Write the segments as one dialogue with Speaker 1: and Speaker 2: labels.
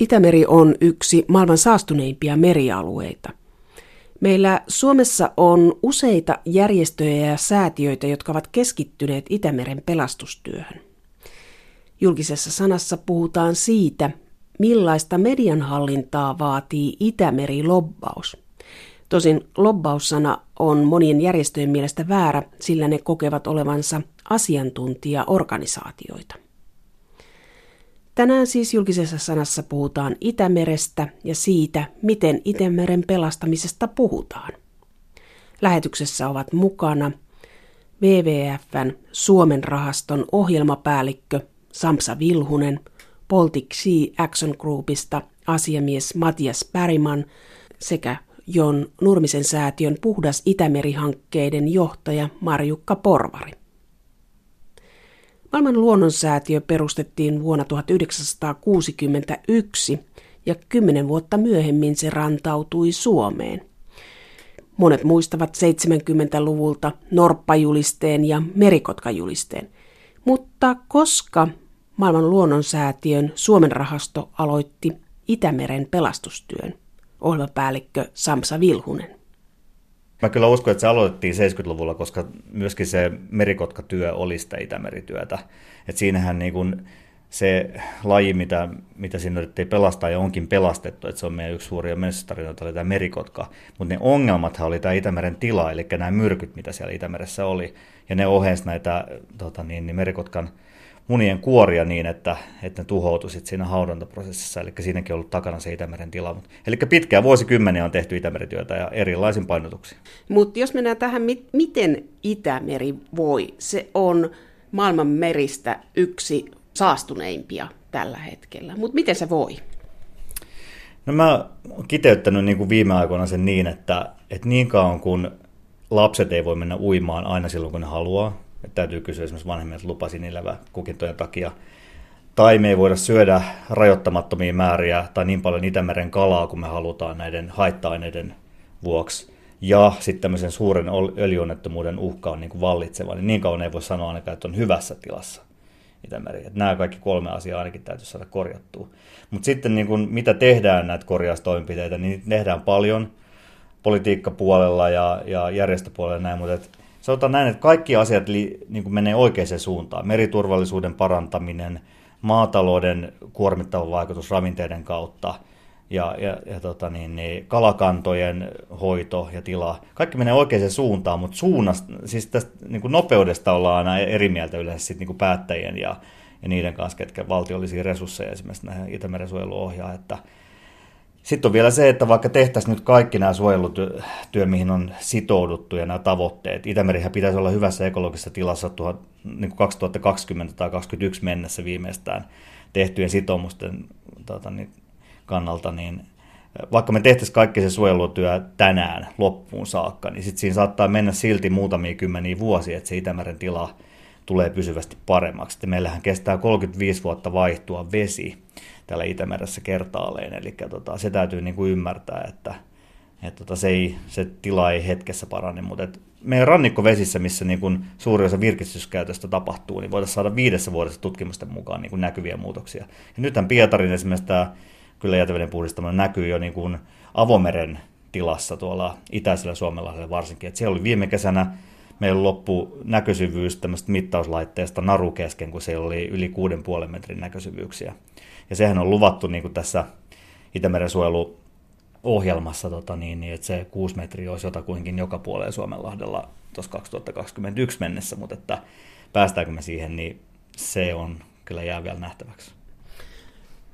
Speaker 1: Itämeri on yksi maailman saastuneimpia merialueita. Meillä Suomessa on useita järjestöjä ja säätiöitä, jotka ovat keskittyneet Itämeren pelastustyöhön. Julkisessa sanassa puhutaan siitä, millaista medianhallintaa vaatii Itämeri-lobbaus. Tosin lobbaussana on monien järjestöjen mielestä väärä, sillä ne kokevat olevansa asiantuntijaorganisaatioita. Tänään siis julkisessa sanassa puhutaan Itämerestä ja siitä, miten Itämeren pelastamisesta puhutaan. Lähetyksessä ovat mukana WWFn Suomen rahaston ohjelmapäällikkö Samsa Vilhunen, Baltic Sea Action Groupista asiamies Matias Päriman sekä Jon Nurmisen säätiön Puhdas Itämeri-hankkeiden johtaja Marjukka Porvari. Maailman luonnonsäätiö perustettiin vuonna 1961 ja kymmenen vuotta myöhemmin se rantautui Suomeen. Monet muistavat 70-luvulta Norppajulisteen ja Merikotkajulisteen. Mutta koska maailman luonnonsäätiön Suomen rahasto aloitti Itämeren pelastustyön? Ohjelmapäällikkö Samsa Vilhunen.
Speaker 2: Mä kyllä uskon, että se aloitettiin 70-luvulla, koska myöskin se merikotkatyö oli sitä Itämerityötä. Et siinähän niin kun se laji, mitä, mitä siinä yritettiin pelastaa ja onkin pelastettu, että se on meidän yksi suuria menestystarinoita, oli tämä merikotka. Mutta ne ongelmathan oli tämä Itämeren tila, eli nämä myrkyt, mitä siellä Itämeressä oli. Ja ne ohensi näitä tota niin, niin merikotkan munien kuoria niin, että, että ne tuhoutuivat siinä haudantaprosessissa, eli siinäkin on ollut takana se Itämeren tila. Eli pitkään vuosikymmeniä on tehty Itämerityötä ja erilaisin painotuksia.
Speaker 1: Mutta jos mennään tähän, miten Itämeri voi, se on maailman meristä yksi saastuneimpia tällä hetkellä, mutta miten se voi?
Speaker 2: No mä oon kiteyttänyt niin kuin viime aikoina sen niin, että, että niin kauan kun lapset ei voi mennä uimaan aina silloin kun ne haluaa, että täytyy kysyä esimerkiksi vanhemmilta lupasinielävä kukintojen takia. Tai me ei voida syödä rajoittamattomia määriä tai niin paljon Itämeren kalaa kuin me halutaan näiden haitta-aineiden vuoksi. Ja sitten tämmöisen suuren öljyonnettomuuden uhka on niin kuin vallitseva, niin niin kauan ei voi sanoa ainakaan, että on hyvässä tilassa Itämeri. Että nämä kaikki kolme asiaa ainakin täytyy saada korjattua. Mutta sitten niin kuin, mitä tehdään näitä korjaustoimenpiteitä, niin tehdään paljon politiikkapuolella ja, ja järjestöpuolella ja näin, mutta sanotaan näin, että kaikki asiat li, niin kuin menee oikeaan suuntaan. Meriturvallisuuden parantaminen, maatalouden kuormittava vaikutus ravinteiden kautta ja, ja, ja tota niin, niin, kalakantojen hoito ja tila. Kaikki menee oikeaan suuntaan, mutta suunnasta, siis tästä niin kuin nopeudesta ollaan aina eri mieltä yleensä sit, niin kuin päättäjien ja, ja niiden kanssa, ketkä valtiollisia resursseja esimerkiksi näihin Itämeren suojeluohjaa, että sitten on vielä se, että vaikka tehtäisiin nyt kaikki nämä suojelutyö, mihin on sitouduttu ja nämä tavoitteet, Itämerihän pitäisi olla hyvässä ekologisessa tilassa tuhat, niin 2020 tai 2021 mennessä viimeistään tehtyjen sitoumusten tota, niin, kannalta, niin vaikka me tehtäisiin kaikki se suojelutyö tänään loppuun saakka, niin sitten siinä saattaa mennä silti muutamia kymmeniä vuosia, että se Itämeren tila tulee pysyvästi paremmaksi. Meillähän kestää 35 vuotta vaihtua vesi täällä Itämeressä kertaalleen, eli tota, se täytyy niin kuin ymmärtää, että, että tota, se, ei, se tila ei hetkessä parane, mutta et meidän rannikkovesissä, missä niin kuin suuri osa virkistyskäytöstä tapahtuu, niin voitaisiin saada viidessä vuodessa tutkimusten mukaan niin kuin näkyviä muutoksia. Ja nythän Pietarin esimerkiksi tämä kyllä jäteveden puhdistaminen näkyy jo niin kuin avomeren tilassa tuolla itäisellä Suomella varsinkin. Et siellä oli viime kesänä meillä loppu näkösyvyys tämmöistä mittauslaitteesta naru kesken, kun se oli yli 6,5 metrin näkösyvyyksiä. Ja sehän on luvattu niin kuin tässä Itämeren suojelu ohjelmassa, tota niin, niin, että se 6 metriä olisi jotakuinkin joka puolella Suomenlahdella tuossa 2021 mennessä, mutta että päästäänkö me siihen, niin se on kyllä jää vielä nähtäväksi.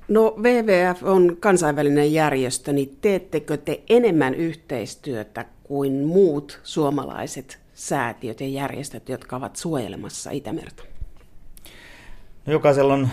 Speaker 1: No WWF on kansainvälinen järjestö, niin teettekö te enemmän yhteistyötä kuin muut suomalaiset säätiöt ja järjestöt, jotka ovat suojelemassa Itämerta?
Speaker 2: No, jokaisella on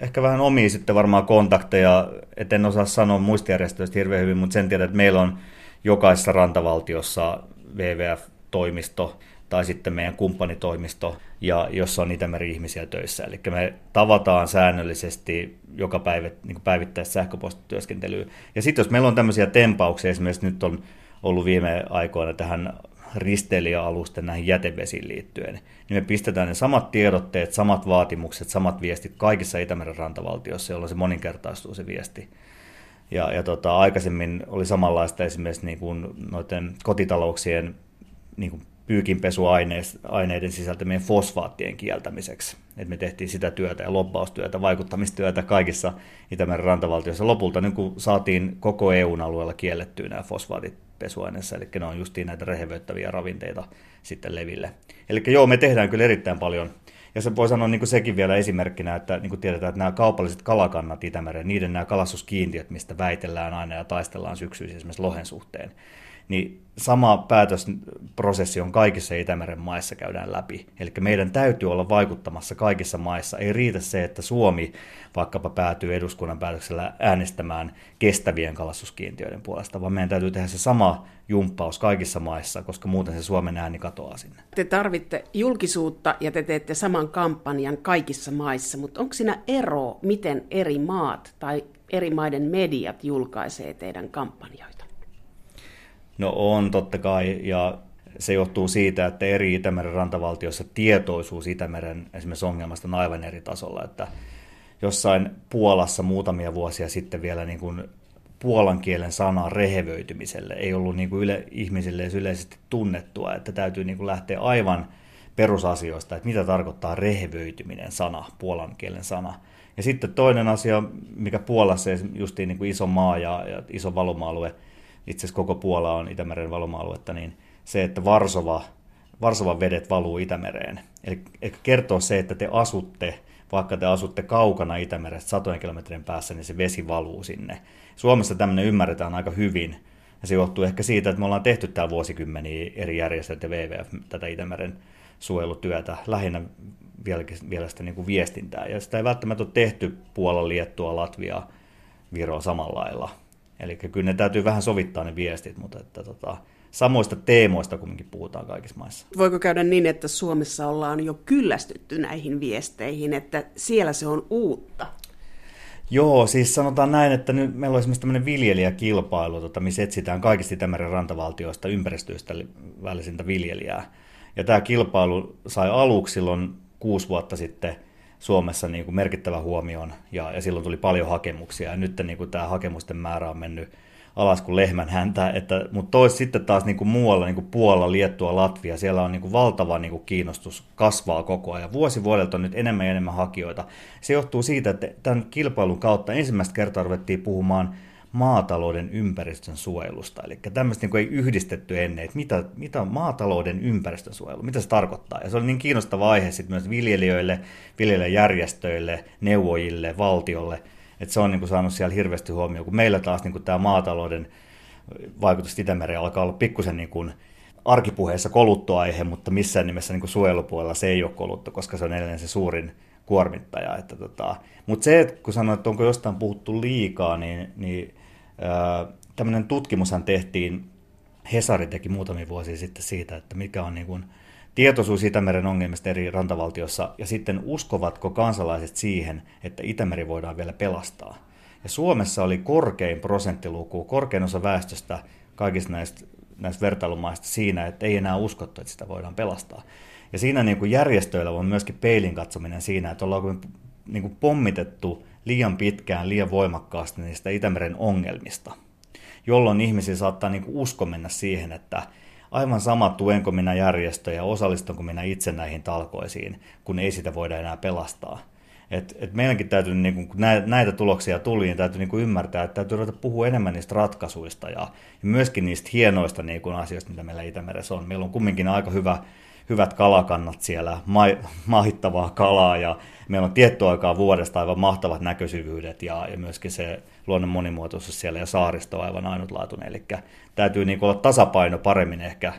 Speaker 2: ehkä vähän omia sitten varmaan kontakteja, et en osaa sanoa muista järjestöistä hirveän hyvin, mutta sen tiedän, että meillä on jokaisessa rantavaltiossa WWF-toimisto tai sitten meidän kumppanitoimisto, ja jossa on Itämeri-ihmisiä töissä. Eli me tavataan säännöllisesti joka päivä niin päivittäistä sähköpostityöskentelyä. Ja sitten jos meillä on tämmöisiä tempauksia, esimerkiksi nyt on ollut viime aikoina tähän risteilijäalusten näihin jätevesiin liittyen, niin me pistetään ne samat tiedotteet, samat vaatimukset, samat viestit kaikissa Itämeren rantavaltioissa, jolloin se moninkertaistuu se viesti. Ja, ja tota, aikaisemmin oli samanlaista esimerkiksi niin kuin noiden kotitalouksien niin kuin pyykinpesuaineiden sisältämien fosfaattien kieltämiseksi. Et me tehtiin sitä työtä ja lobbaustyötä, vaikuttamistyötä kaikissa Itämeren rantavaltioissa. Lopulta niin kuin saatiin koko EUn alueella kiellettyä nämä fosfaatit pesuaineessa, eli ne on justiin näitä rehevöittäviä ravinteita sitten leville. Eli joo, me tehdään kyllä erittäin paljon ja se voi sanoa niin kuin sekin vielä esimerkkinä, että niin kuin tiedetään, että nämä kaupalliset kalakannat Itämeren, niiden nämä kalastuskiintiöt, mistä väitellään aina ja taistellaan syksyisin esimerkiksi lohen suhteen, niin sama päätösprosessi on kaikissa Itämeren maissa käydään läpi. Eli meidän täytyy olla vaikuttamassa kaikissa maissa. Ei riitä se, että Suomi vaikkapa päätyy eduskunnan päätöksellä äänestämään kestävien kalastuskiintiöiden puolesta, vaan meidän täytyy tehdä se sama jumppaus kaikissa maissa, koska muuten se Suomen ääni katoaa sinne.
Speaker 1: Te tarvitte julkisuutta ja te teette saman kampanjan kaikissa maissa, mutta onko siinä ero, miten eri maat tai eri maiden mediat julkaisee teidän kampanjoita?
Speaker 2: No on totta kai, ja se johtuu siitä, että eri Itämeren rantavaltioissa tietoisuus Itämeren esimerkiksi ongelmasta on aivan eri tasolla, että jossain Puolassa muutamia vuosia sitten vielä niin kuin puolan kielen sana rehevöitymiselle ei ollut niin kuin yle, ihmisille yleisesti tunnettua, että täytyy niin kuin lähteä aivan perusasioista, että mitä tarkoittaa rehevöityminen sana, puolan kielen sana. Ja sitten toinen asia, mikä Puolassa justiin niin kuin iso maa ja, ja iso valuma-alue – itse asiassa koko Puola on Itämeren valuma-aluetta, niin se, että Varsova, Varsovan vedet valuu Itämereen. Eli kertoo se, että te asutte, vaikka te asutte kaukana Itämerestä satojen kilometrin päässä, niin se vesi valuu sinne. Suomessa tämmöinen ymmärretään aika hyvin, ja se johtuu ehkä siitä, että me ollaan tehty tämä vuosikymmeniä eri järjestöt ja WWF tätä Itämeren suojelutyötä, lähinnä vielä, vielä sitä niin kuin viestintää. Ja sitä ei välttämättä ole tehty Puola, Liettua, Latvia, Viroa samalla lailla. Eli kyllä ne täytyy vähän sovittaa ne viestit, mutta että tota, samoista teemoista kumminkin puhutaan kaikissa maissa.
Speaker 1: Voiko käydä niin, että Suomessa ollaan jo kyllästytty näihin viesteihin, että siellä se on uutta?
Speaker 2: Joo, siis sanotaan näin, että nyt meillä on esimerkiksi tämmöinen viljelijäkilpailu, tota, missä etsitään kaikista Itämeren rantavaltioista ympäristöistä välisintä viljelijää. Ja tämä kilpailu sai aluksi silloin kuusi vuotta sitten Suomessa niin kuin merkittävä huomioon ja, ja silloin tuli paljon hakemuksia ja nyt niin kuin tämä hakemusten määrä on mennyt alas kuin lehmän häntä, että, mutta tois sitten taas niin kuin muualla, niin kuin Puola, Liettua, Latvia, siellä on niin kuin valtava niin kuin kiinnostus kasvaa koko ajan. Vuosi vuodelta on nyt enemmän ja enemmän hakijoita. Se johtuu siitä, että tämän kilpailun kautta ensimmäistä kertaa ruvettiin puhumaan maatalouden ympäristön suojelusta. Eli tämmöistä niin ei yhdistetty ennen, että mitä, mitä on maatalouden ympäristön suojelu, mitä se tarkoittaa. Ja se oli niin kiinnostava aihe sitten myös viljelijöille, viljelijäjärjestöille, neuvojille, valtiolle, että se on niin kuin saanut siellä hirveästi huomioon, kun meillä taas niin kuin tämä maatalouden vaikutus Itämereen alkaa olla pikkusen niin kuin arkipuheessa koluttoaihe, mutta missään nimessä niin kuin suojelupuolella se ei ole koluttu, koska se on edelleen se suurin kuormittaja. Että tota, mutta se, että kun sanoit, että onko jostain puhuttu liikaa, niin, niin tämmöinen tutkimushan tehtiin, Hesari teki muutamia vuosia sitten siitä, että mikä on niin kuin tietoisuus Itämeren ongelmista eri rantavaltiossa ja sitten uskovatko kansalaiset siihen, että Itämeri voidaan vielä pelastaa. Ja Suomessa oli korkein prosenttiluku, korkein osa väestöstä kaikista näistä, näistä vertailumaista siinä, että ei enää uskottu, että sitä voidaan pelastaa. Ja siinä niin kuin järjestöillä on myöskin peilin katsominen siinä, että ollaanko niin kuin pommitettu liian pitkään, liian voimakkaasti niistä Itämeren ongelmista, jolloin ihmisiä saattaa niin usko mennä siihen, että aivan sama tuenko minä järjestöjä, osallistunko minä itse näihin talkoisiin, kun ei sitä voida enää pelastaa. Et, et meidänkin täytyy, niin kun näitä tuloksia tuli, niin täytyy niin kuin ymmärtää, että täytyy ruveta puhua enemmän niistä ratkaisuista ja, ja myöskin niistä hienoista niin kuin asioista, mitä meillä Itämeressä on. Meillä on kumminkin aika hyvä hyvät kalakannat siellä, ma- mahittavaa kalaa ja meillä on tietty aikaa vuodesta aivan mahtavat näkösyvyydet ja, ja myöskin se luonnon monimuotoisuus siellä ja saaristo on aivan ainutlaatuinen. Eli täytyy niin olla tasapaino paremmin ehkä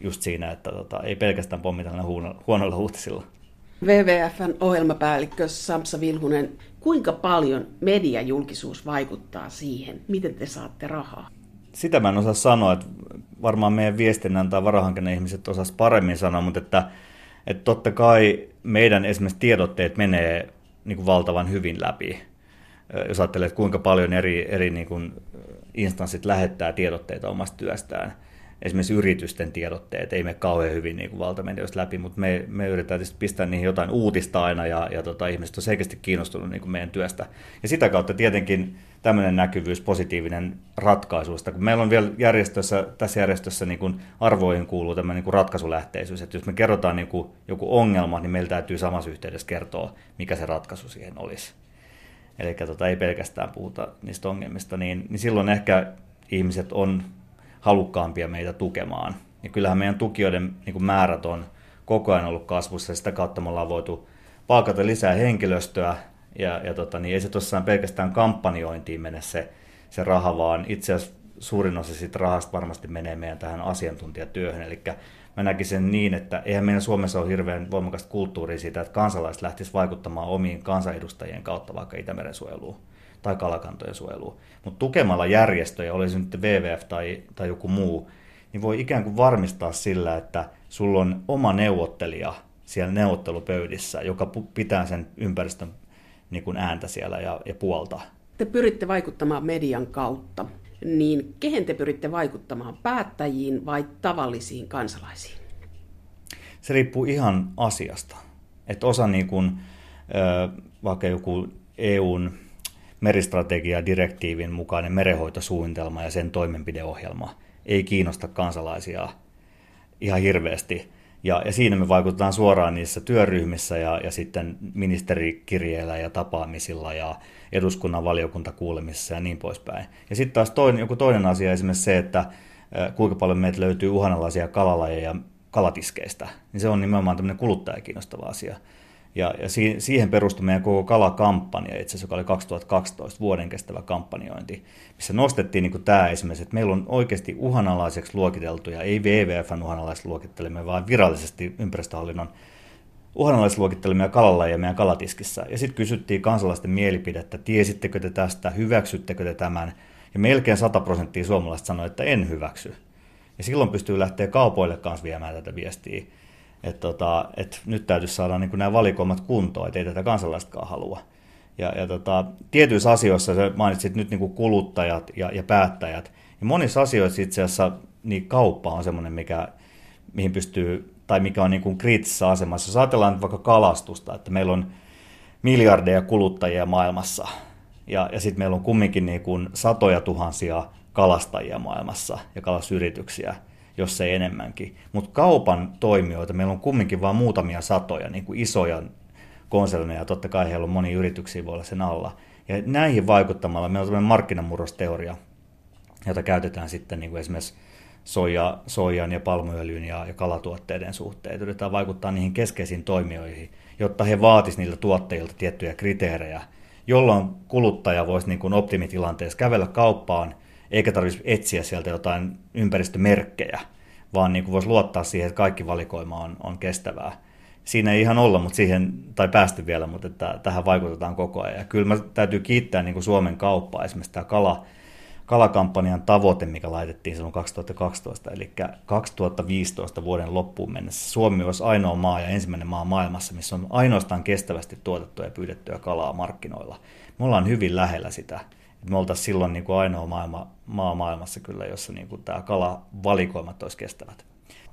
Speaker 2: just siinä, että tota, ei pelkästään pommita huono, huonoilla uutisilla.
Speaker 1: WWFn ohjelmapäällikkö Samsa Vilhunen, kuinka paljon mediajulkisuus vaikuttaa siihen, miten te saatte rahaa?
Speaker 2: Sitä mä en osaa sanoa, että varmaan meidän viestinnän tai varahankinnan ihmiset osas paremmin sanoa, mutta että, että totta kai meidän esimerkiksi tiedotteet menee niin kuin valtavan hyvin läpi. Jos ajattelee, että kuinka paljon eri, eri niin kuin instanssit lähettää tiedotteita omasta työstään, esimerkiksi yritysten tiedotteet ei mene kauhean hyvin niin kuin valtamedioista läpi, mutta me, me yritetään tietysti pistää niihin jotain uutista aina ja, ja tota, ihmiset on selkeästi kiinnostunut niin kuin meidän työstä. Ja sitä kautta tietenkin tämmöinen näkyvyys, positiivinen ratkaisuista, kun meillä on vielä järjestössä, tässä järjestössä niin kuin arvoihin kuuluu tämmöinen niin kuin ratkaisulähteisyys, että jos me kerrotaan niin kuin joku ongelma, niin meillä täytyy samassa yhteydessä kertoa, mikä se ratkaisu siihen olisi. Eli tota, ei pelkästään puhuta niistä ongelmista, niin, niin silloin ehkä ihmiset on halukkaampia meitä tukemaan. Ja kyllähän meidän tukijoiden niin kuin määrät on koko ajan ollut kasvussa ja sitä kautta me ollaan voitu palkata lisää henkilöstöä ja, ja tota, niin ei se tosiaan pelkästään kampanjointiin mene se, se raha, vaan itse asiassa suurin osa siitä rahasta varmasti menee meidän tähän asiantuntijatyöhön. Eli mä näkisin niin, että eihän meidän Suomessa ole hirveän voimakasta kulttuuria siitä, että kansalaiset lähtisivät vaikuttamaan omiin kansanedustajien kautta vaikka Itämeren suojeluun tai kalakantojen suojeluun. Mutta tukemalla järjestöjä, oli se nyt WWF tai, tai joku muu, niin voi ikään kuin varmistaa sillä, että sulla on oma neuvottelija siellä neuvottelupöydissä, joka pitää sen ympäristön niin kuin ääntä siellä ja, ja puolta.
Speaker 1: Te pyritte vaikuttamaan median kautta, niin kehen te pyritte vaikuttamaan, päättäjiin vai tavallisiin kansalaisiin?
Speaker 2: Se riippuu ihan asiasta. Että osa niin kuin, vaikka joku EUn meristrategia direktiivin mukainen merehoitosuunnitelma ja sen toimenpideohjelma ei kiinnosta kansalaisia ihan hirveästi. Ja, ja siinä me vaikutetaan suoraan niissä työryhmissä ja, ja sitten ministerikirjeillä ja tapaamisilla ja eduskunnan valiokuntakuulemisissa ja niin poispäin. Ja sitten taas toinen, joku toinen asia esimerkiksi se, että kuinka paljon meitä löytyy uhanalaisia kalalajeja kalatiskeistä, niin se on nimenomaan tämmöinen kuluttaja kiinnostava asia. Ja, ja siihen perustui meidän koko kalakampanja, itse asiassa, joka oli 2012 vuoden kestävä kampanjointi, missä nostettiin niin tämä esimerkiksi, että meillä on oikeasti uhanalaiseksi luokiteltuja, ei WWFn uhanalaiseksi luokittelemia, vaan virallisesti ympäristöhallinnon uhanalaiseksi luokittelemia kalalajeja meidän kalatiskissä. Ja sitten kysyttiin kansalaisten mielipidettä, tiesittekö te tästä, hyväksyttekö te tämän, ja melkein 100 prosenttia suomalaiset sanoi, että en hyväksy. Ja silloin pystyy lähteä kaupoille kanssa viemään tätä viestiä että tota, et nyt täytyisi saada niin nämä valikoimat kuntoon, että ei tätä kansalaistakaan halua. Ja, ja tota, tietyissä asioissa, sä mainitsit nyt niin kuluttajat ja, ja päättäjät, ja monissa asioissa itse asiassa niin kauppa on semmoinen, mikä, mihin pystyy, tai mikä on niin kriittisessä asemassa. Jos ajatellaan nyt vaikka kalastusta, että meillä on miljardeja kuluttajia maailmassa, ja, ja sitten meillä on kumminkin niin kuin satoja tuhansia kalastajia maailmassa ja kalasyrityksiä, jos ei enemmänkin. Mutta kaupan toimijoita meillä on kumminkin vain muutamia satoja, niin kuin isoja konserneja, totta kai heillä on monia yrityksiä voi olla sen alla. Ja näihin vaikuttamalla meillä on tämmöinen markkinamurrosteoria, jota käytetään sitten niin kuin esimerkiksi soja, soijan ja palmuöljyn ja, ja kalatuotteiden suhteen. Yritetään vaikuttaa niihin keskeisiin toimijoihin, jotta he vaatisivat niiltä tuotteilta tiettyjä kriteerejä, jolloin kuluttaja voisi niin kuin optimitilanteessa kävellä kauppaan – eikä tarvitsisi etsiä sieltä jotain ympäristömerkkejä, vaan niin kuin voisi luottaa siihen, että kaikki valikoima on, on kestävää. Siinä ei ihan olla, mutta siihen, tai päästy vielä, mutta että tähän vaikutetaan koko ajan. Ja kyllä mä täytyy kiittää niin kuin Suomen kauppaa, esimerkiksi tämä kala, kalakampanjan tavoite, mikä laitettiin silloin 2012, eli 2015 vuoden loppuun mennessä Suomi olisi ainoa maa ja ensimmäinen maa maailmassa, missä on ainoastaan kestävästi tuotettua ja pyydettyä kalaa markkinoilla. Me ollaan hyvin lähellä sitä me oltaisiin silloin niin kuin ainoa maailma, maa maailmassa kyllä, jossa niin kuin tämä kalavalikoimat olisi kestävät.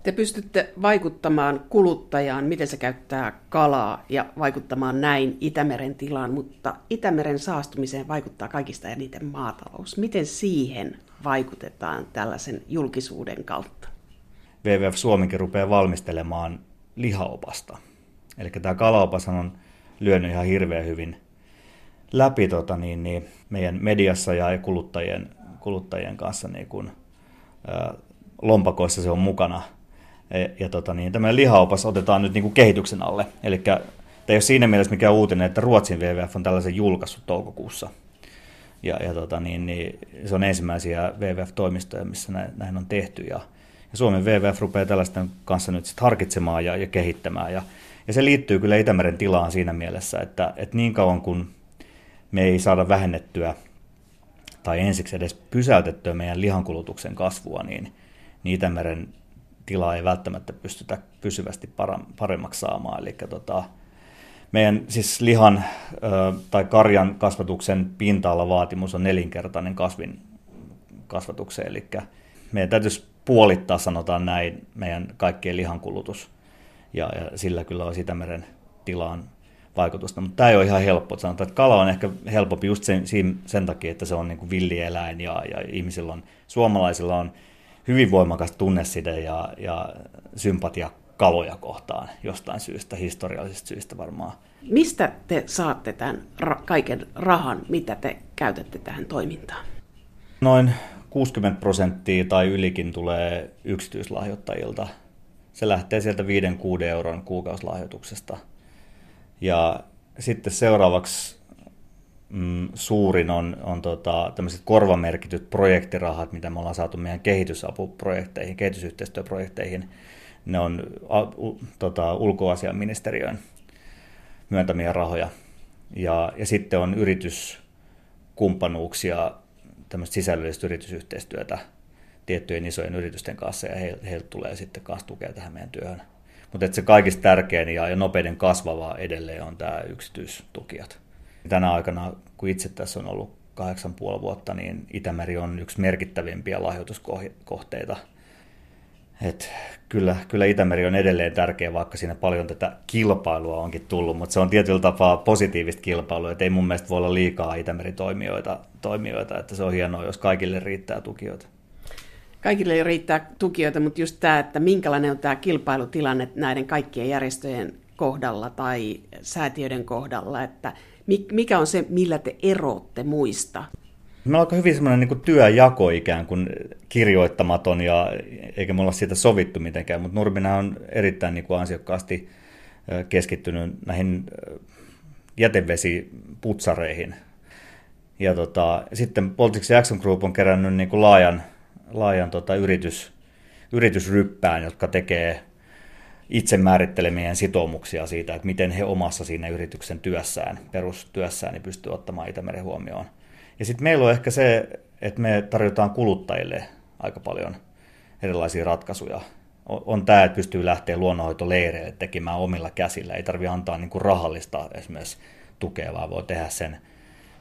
Speaker 1: Te pystytte vaikuttamaan kuluttajaan, miten se käyttää kalaa ja vaikuttamaan näin Itämeren tilaan, mutta Itämeren saastumiseen vaikuttaa kaikista eniten maatalous. Miten siihen vaikutetaan tällaisen julkisuuden kautta?
Speaker 2: WWF Suomikin rupeaa valmistelemaan lihaopasta. Eli tämä kalaopas on lyönyt ihan hirveän hyvin läpi tota, niin, niin, meidän mediassa ja kuluttajien, kuluttajien kanssa niin kuin, ä, lompakoissa se on mukana. Ja, ja tota, niin, tämä lihaopas otetaan nyt niin kuin kehityksen alle. Eli ei ole siinä mielessä mikään uutinen, että Ruotsin WWF on tällaisen julkaissut toukokuussa. Ja, ja tota, niin, niin, se on ensimmäisiä WWF-toimistoja, missä näin, näin on tehty. Ja, ja Suomen WWF rupeaa tällaisten kanssa nyt sit harkitsemaan ja, ja kehittämään. Ja, ja se liittyy kyllä Itämeren tilaan siinä mielessä, että, että niin kauan kuin me ei saada vähennettyä tai ensiksi edes pysäytettyä meidän lihankulutuksen kasvua, niin, niin Itämeren tilaa ei välttämättä pystytä pysyvästi paremmaksi saamaan. Eli tota, meidän siis lihan tai karjan kasvatuksen pinta vaatimus on nelinkertainen kasvin kasvatukseen, eli meidän täytyisi puolittaa, sanotaan näin, meidän kaikkien lihankulutus. Ja, ja sillä kyllä on Itämeren tilaan vaikutusta. Mutta tämä ei ole ihan helppo. Sanotaan, että kala on ehkä helpompi just sen, sen takia, että se on niin kuin villieläin ja, ja ihmisillä on, suomalaisilla on hyvin voimakas tunneside ja, ja sympatia kaloja kohtaan jostain syystä, historiallisista syistä varmaan.
Speaker 1: Mistä te saatte tämän ra- kaiken rahan, mitä te käytätte tähän toimintaan?
Speaker 2: Noin 60 prosenttia tai ylikin tulee yksityislahjoittajilta. Se lähtee sieltä 5-6 euron kuukausilahjoituksesta. Ja sitten seuraavaksi mm, suurin on, on tota, tämmöiset korvamerkityt projektirahat, mitä me ollaan saatu meidän kehitysapuprojekteihin, kehitysyhteistyöprojekteihin. Ne on a, u, tota, ulkoasiaministeriön myöntämiä rahoja. Ja, ja sitten on yrityskumppanuuksia, tämmöistä sisällöllistä yritysyhteistyötä tiettyjen isojen yritysten kanssa, ja heiltä heil tulee sitten kanssa tukea tähän meidän työhön. Mutta se kaikista tärkein ja, ja nopeiden kasvava edelleen on tämä yksityistukijat. Tänä aikana, kun itse tässä on ollut kahdeksan puoli vuotta, niin Itämeri on yksi merkittävimpiä lahjoituskohteita. Et kyllä, kyllä Itämeri on edelleen tärkeä, vaikka siinä paljon tätä kilpailua onkin tullut, mutta se on tietyllä tapaa positiivista kilpailua, että ei mun mielestä voi olla liikaa Itämeri-toimijoita, toimijoita, että se on hienoa, jos kaikille riittää tukijoita.
Speaker 1: Kaikille riittää tukijoita, mutta just tämä, että minkälainen on tämä kilpailutilanne näiden kaikkien järjestöjen kohdalla tai säätiöiden kohdalla, että mikä on se, millä te erotte muista?
Speaker 2: On aika hyvin semmoinen niin työjako ikään kuin kirjoittamaton, ja eikä me olla siitä sovittu mitenkään, mutta Nurmina on erittäin niin kuin ansiokkaasti keskittynyt näihin jätevesiputsareihin. Ja tota, sitten Politics Action Group on kerännyt niin kuin laajan, laajan tota, yritys, yritysryppään, jotka tekee itse määrittelemien sitoumuksia siitä, että miten he omassa siinä yrityksen työssään, perustyössään, niin pystyy ottamaan Itämeren huomioon. Ja sitten meillä on ehkä se, että me tarjotaan kuluttajille aika paljon erilaisia ratkaisuja. On tämä, että pystyy lähteä luonnonhoitoleireille tekemään omilla käsillä. Ei tarvitse antaa niinku rahallista esimerkiksi tukea, vaan voi tehdä sen,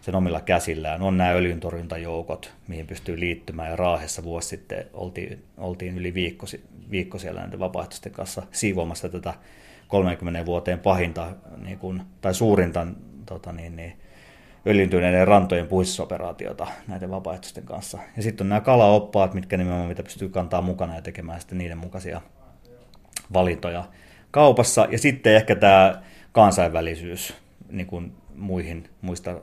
Speaker 2: sen omilla käsillään. On nämä öljyntorjuntajoukot, mihin pystyy liittymään. Ja Raahessa vuosi sitten oltiin, oltiin yli viikko, viikko siellä näiden vapaaehtoisten kanssa siivoamassa tätä 30 vuoteen pahinta niin kuin, tai suurinta tota niin, niin, öljyntyneiden rantojen puhdistusoperaatiota näiden vapaaehtoisten kanssa. Ja sitten on nämä kalaoppaat, mitkä nimenomaan mitä pystyy kantaa mukana ja tekemään sitten niiden mukaisia valintoja kaupassa. Ja sitten ehkä tämä kansainvälisyys niin kuin muihin, muista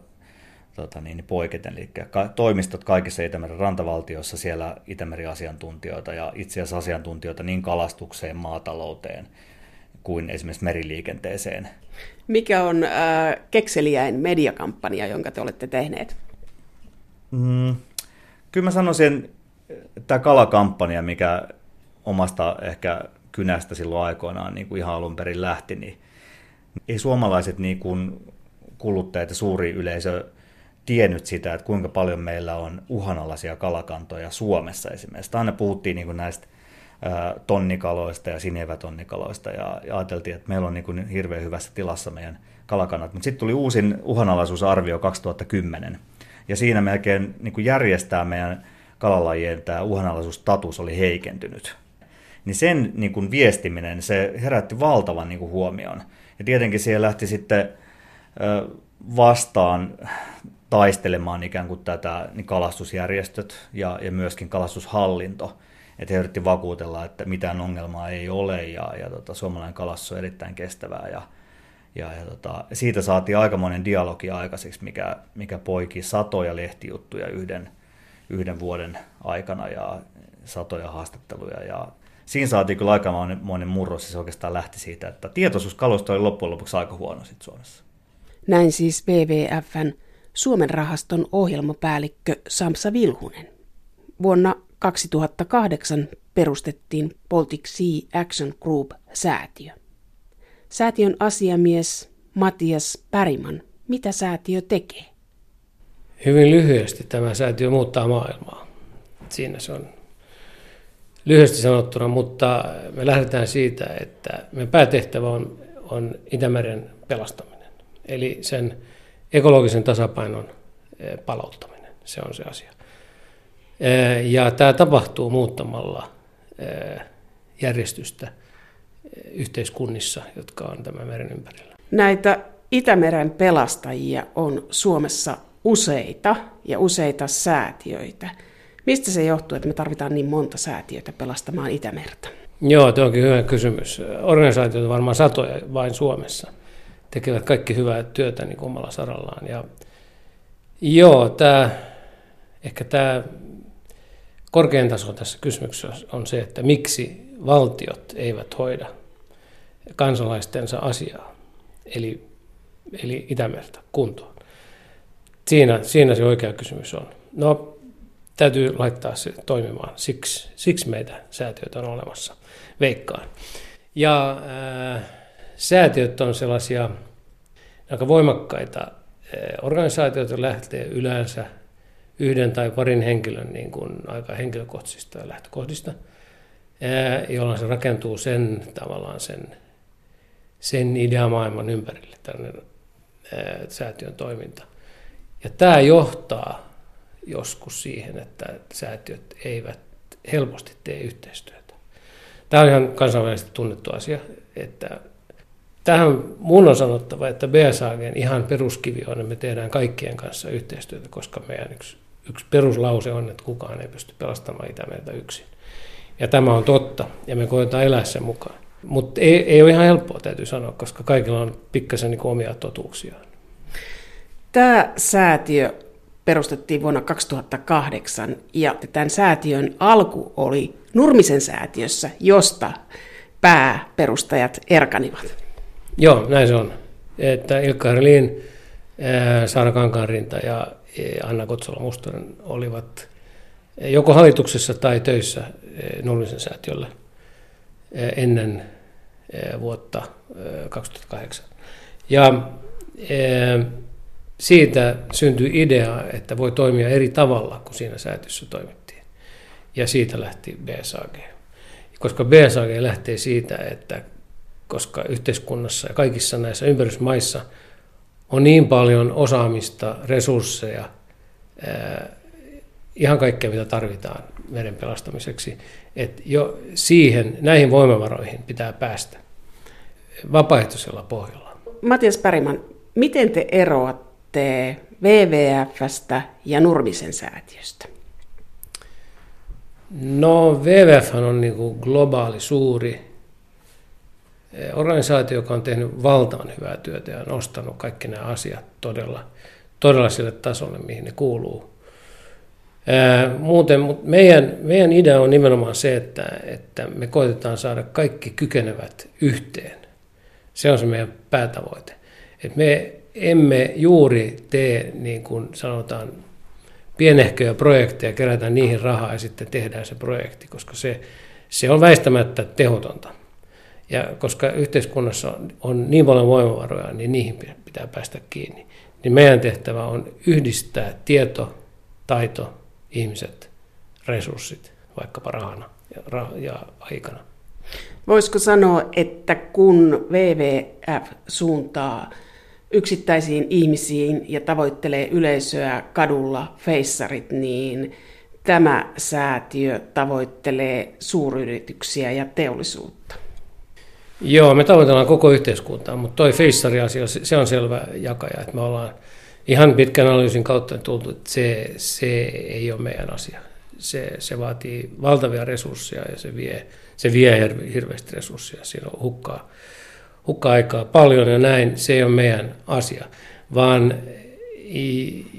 Speaker 2: tota niin, poiketen. Eli toimistot kaikissa Itämeren rantavaltioissa, siellä Itämeri-asiantuntijoita ja itse asiassa asiantuntijoita niin kalastukseen, maatalouteen kuin esimerkiksi meriliikenteeseen.
Speaker 1: Mikä on äh, kekseliäin mediakampanja, jonka te olette tehneet?
Speaker 2: Mm, kyllä mä sanoisin, että tämä kalakampanja, mikä omasta ehkä kynästä silloin aikoinaan niin kuin ihan alun perin lähti, niin ei suomalaiset niin kuin kuluttajat ja suuri yleisö tiennyt sitä, että kuinka paljon meillä on uhanalaisia kalakantoja Suomessa esimerkiksi. Aina puhuttiin niin näistä tonnikaloista ja sinevätonnikaloista ja ajateltiin, että meillä on niin kuin hirveän hyvässä tilassa meidän kalakannat. Mutta sitten tuli uusin uhanalaisuusarvio 2010 ja siinä melkein niin kuin järjestää meidän kalalajien tämä uhanalaisuustatus oli heikentynyt. Niin sen niin kuin viestiminen, se herätti valtavan niin kuin huomion. Ja tietenkin siellä lähti sitten vastaan taistelemaan ikään kuin tätä niin kalastusjärjestöt ja, ja myöskin kalastushallinto – että he yritti vakuutella, että mitään ongelmaa ei ole ja, ja tota, suomalainen kalastus on erittäin kestävää ja, ja, ja tota, siitä saatiin aikamoinen dialogi aikaiseksi, mikä, mikä poiki satoja lehtijuttuja yhden, yhden vuoden aikana ja satoja haastatteluja ja siinä saatiin kyllä aikamoinen murros se oikeastaan lähti siitä, että tietoisuus kalusta oli loppujen lopuksi aika huono sitten Suomessa.
Speaker 1: Näin siis WWFn Suomen rahaston ohjelmapäällikkö Samsa Vilhunen. Vuonna 2008 perustettiin Baltic Sea Action Group-säätiö. Säätiön asiamies Matias Päriman, mitä säätiö tekee?
Speaker 3: Hyvin lyhyesti tämä säätiö muuttaa maailmaa. Siinä se on lyhyesti sanottuna, mutta me lähdetään siitä, että me päätehtävä on, on Itämeren pelastaminen. Eli sen ekologisen tasapainon eh, palauttaminen, se on se asia. Ja tämä tapahtuu muuttamalla järjestystä yhteiskunnissa, jotka on tämän meren ympärillä.
Speaker 1: Näitä Itämeren pelastajia on Suomessa useita ja useita säätiöitä. Mistä se johtuu, että me tarvitaan niin monta säätiötä pelastamaan Itämerta?
Speaker 3: Joo, tuo onkin hyvä kysymys. Organisaatioita on varmaan satoja vain Suomessa. Tekevät kaikki hyvää työtä niin omalla sarallaan. Ja joo, tämä, ehkä tämä korkein taso tässä kysymyksessä on se, että miksi valtiot eivät hoida kansalaistensa asiaa, eli, eli Itämerta kuntoon. Siinä, siinä se oikea kysymys on. No, täytyy laittaa se toimimaan. Siksi, siksi meitä säätiöitä on olemassa, veikkaan. Ja äh, säätiöt on sellaisia aika voimakkaita äh, organisaatioita, lähtee yleensä yhden tai parin henkilön niin kuin aika henkilökohtaisista lähtökohdista, äh, jolloin se rakentuu sen tavallaan sen, sen ideamaailman ympärille, tällainen äh, säätiön toiminta. Ja tämä johtaa joskus siihen, että säätiöt eivät helposti tee yhteistyötä. Tämä on ihan kansainvälisesti tunnettu asia, että tähän mun on sanottava, että BSAGn ihan peruskivi on, että me tehdään kaikkien kanssa yhteistyötä, koska meidän yksi, yksi peruslause on, että kukaan ei pysty pelastamaan Itämerta yksin. Ja tämä on totta, ja me koetaan elää sen mukaan. Mutta ei, ei ole ihan helppoa, täytyy sanoa, koska kaikilla on pikkasen niin omia totuuksiaan.
Speaker 1: Tämä säätiö perustettiin vuonna 2008 ja tämän säätiön alku oli Nurmisen säätiössä, josta pääperustajat erkanivat.
Speaker 3: Joo, näin se on. Että Ilkka Herliin, Saara Kankaanrinta ja Anna Kotsola Mustonen olivat joko hallituksessa tai töissä Nurmisen säätiöllä ennen vuotta 2008. Ja siitä syntyi idea, että voi toimia eri tavalla kuin siinä säätössä toimittiin. Ja siitä lähti BSAG. Koska BSAG lähtee siitä, että koska yhteiskunnassa ja kaikissa näissä ympärysmaissa on niin paljon osaamista, resursseja, ihan kaikkea mitä tarvitaan meren pelastamiseksi, että jo siihen, näihin voimavaroihin pitää päästä vapaaehtoisella pohjalla.
Speaker 1: Matias Päriman, miten te eroatte WWFstä ja Nurmisen säätiöstä?
Speaker 3: No WWF on niin kuin globaali suuri organisaatio, joka on tehnyt valtavan hyvää työtä ja nostanut kaikki nämä asiat todella, todella sille tasolle, mihin ne kuuluu. Muuten, mutta meidän, meidän idea on nimenomaan se, että, että me koitetaan saada kaikki kykenevät yhteen. Se on se meidän päätavoite. Et me emme juuri tee, niin kuin sanotaan, pienehköjä projekteja, kerätään niihin rahaa ja sitten tehdään se projekti, koska se, se on väistämättä tehotonta. Ja koska yhteiskunnassa on niin paljon voimavaroja, niin niihin pitää päästä kiinni. Niin meidän tehtävä on yhdistää tieto, taito, ihmiset, resurssit, vaikkapa rahana ja, ja aikana.
Speaker 1: Voisiko sanoa, että kun WWF suuntaa yksittäisiin ihmisiin ja tavoittelee yleisöä kadulla, feissarit, niin tämä säätiö tavoittelee suuryrityksiä ja teollisuutta.
Speaker 3: Joo, me tavoitellaan koko yhteiskuntaa, mutta toi feissari-asia, se on selvä jakaja, että me ollaan ihan pitkän analyysin kautta tultu, että se, se ei ole meidän asia. Se, se vaatii valtavia resursseja ja se vie, se vie hirveästi resursseja, siinä on hukkaa hukkaa aikaa paljon ja näin, se ei ole meidän asia. Vaan,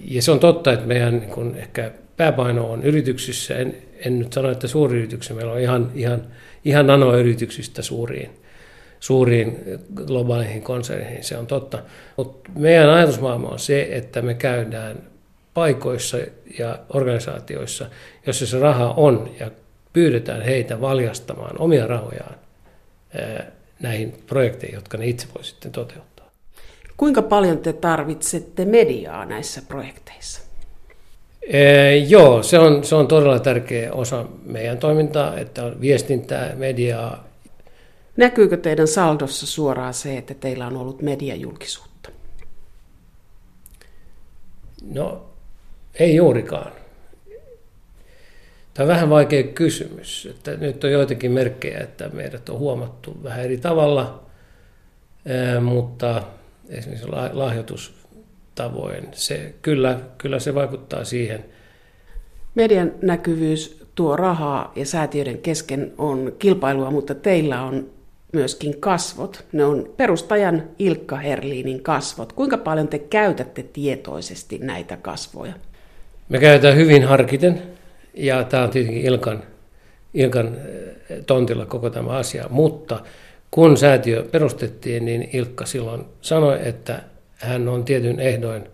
Speaker 3: ja se on totta, että meidän niin kun ehkä pääpaino on yrityksissä, en, en nyt sano, että suuryrityksissä, meillä on ihan, ihan, ihan nanoyrityksistä suuriin, suuriin globaaleihin konserneihin, se on totta. Mutta meidän ajatusmaailma on se, että me käydään paikoissa ja organisaatioissa, jossa se raha on, ja pyydetään heitä valjastamaan omia rahojaan näihin projekteihin, jotka ne itse voi sitten toteuttaa.
Speaker 1: Kuinka paljon te tarvitsette mediaa näissä projekteissa?
Speaker 3: Ee, joo, se on, se on todella tärkeä osa meidän toimintaa, että on viestintää, mediaa.
Speaker 1: Näkyykö teidän saldossa suoraan se, että teillä on ollut mediajulkisuutta?
Speaker 3: No, ei juurikaan. Tämä on vähän vaikea kysymys. Että nyt on joitakin merkkejä, että meidät on huomattu vähän eri tavalla, mutta esimerkiksi lahjoitustavoin, se, kyllä, kyllä se vaikuttaa siihen.
Speaker 1: Median näkyvyys tuo rahaa ja säätiöiden kesken on kilpailua, mutta teillä on myöskin kasvot. Ne on perustajan Ilkka Herliinin kasvot. Kuinka paljon te käytätte tietoisesti näitä kasvoja?
Speaker 3: Me käytetään hyvin harkiten, ja tämä on tietenkin Ilkan, Ilkan eh, tontilla koko tämä asia, mutta kun säätiö perustettiin, niin Ilkka silloin sanoi, että hän on tietyn ehdoin